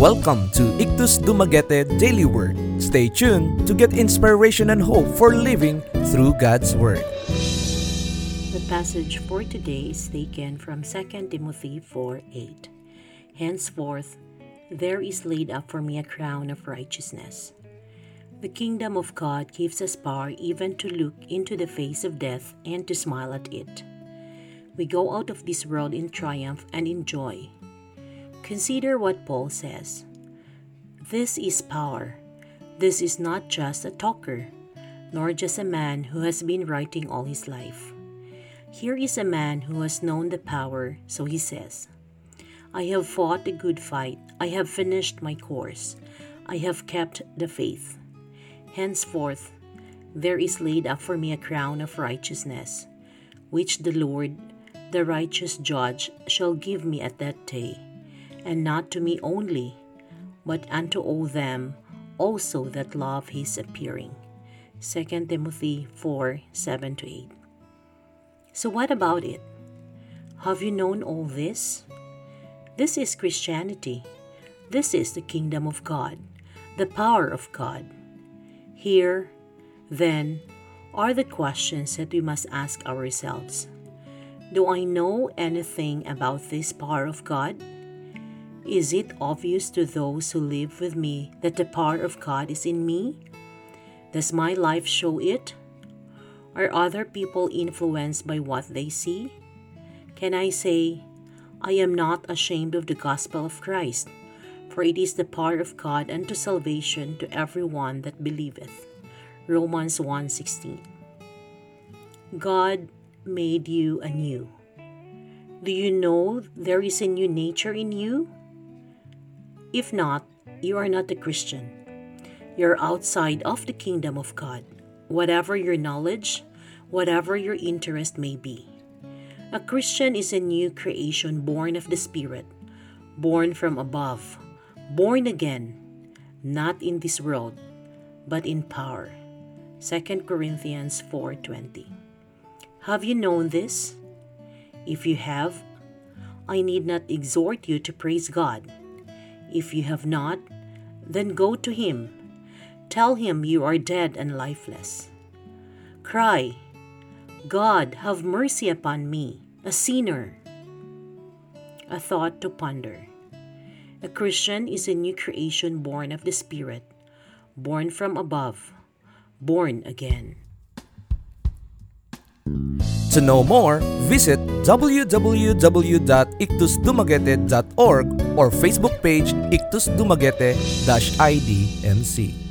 Welcome to Ikthus Dumaguete Daily Word. Stay tuned to get inspiration and hope for living through God's Word. The passage for today is taken from 2 Timothy 4 8. Henceforth, there is laid up for me a crown of righteousness. The kingdom of God gives us power even to look into the face of death and to smile at it. We go out of this world in triumph and in joy. Consider what Paul says. This is power. This is not just a talker, nor just a man who has been writing all his life. Here is a man who has known the power, so he says, I have fought a good fight, I have finished my course, I have kept the faith. Henceforth, there is laid up for me a crown of righteousness, which the Lord, the righteous judge, shall give me at that day, and not to me only, but unto all them also that love his appearing. 2 Timothy 4 7 to 8. So, what about it? Have you known all this? This is Christianity. This is the kingdom of God, the power of God. Here, then, are the questions that we must ask ourselves Do I know anything about this power of God? Is it obvious to those who live with me that the power of God is in me? Does my life show it? Are other people influenced by what they see? Can I say, I am not ashamed of the gospel of Christ? for it is the power of God unto salvation to everyone that believeth. Romans 1:16. God made you anew. Do you know there is a new nature in you? If not, you are not a Christian. You're outside of the kingdom of God, whatever your knowledge, whatever your interest may be. A Christian is a new creation born of the Spirit, born from above born again, not in this world, but in power. 2 Corinthians 4:20. Have you known this? If you have, I need not exhort you to praise God. If you have not, then go to him. Tell him you are dead and lifeless. Cry, God, have mercy upon me, a sinner. A thought to ponder. A Christian is a new creation born of the Spirit, born from above, born again. To know more, visit www.ictusdumaguete.org or Facebook page Ictus Dumaguete-IDNC.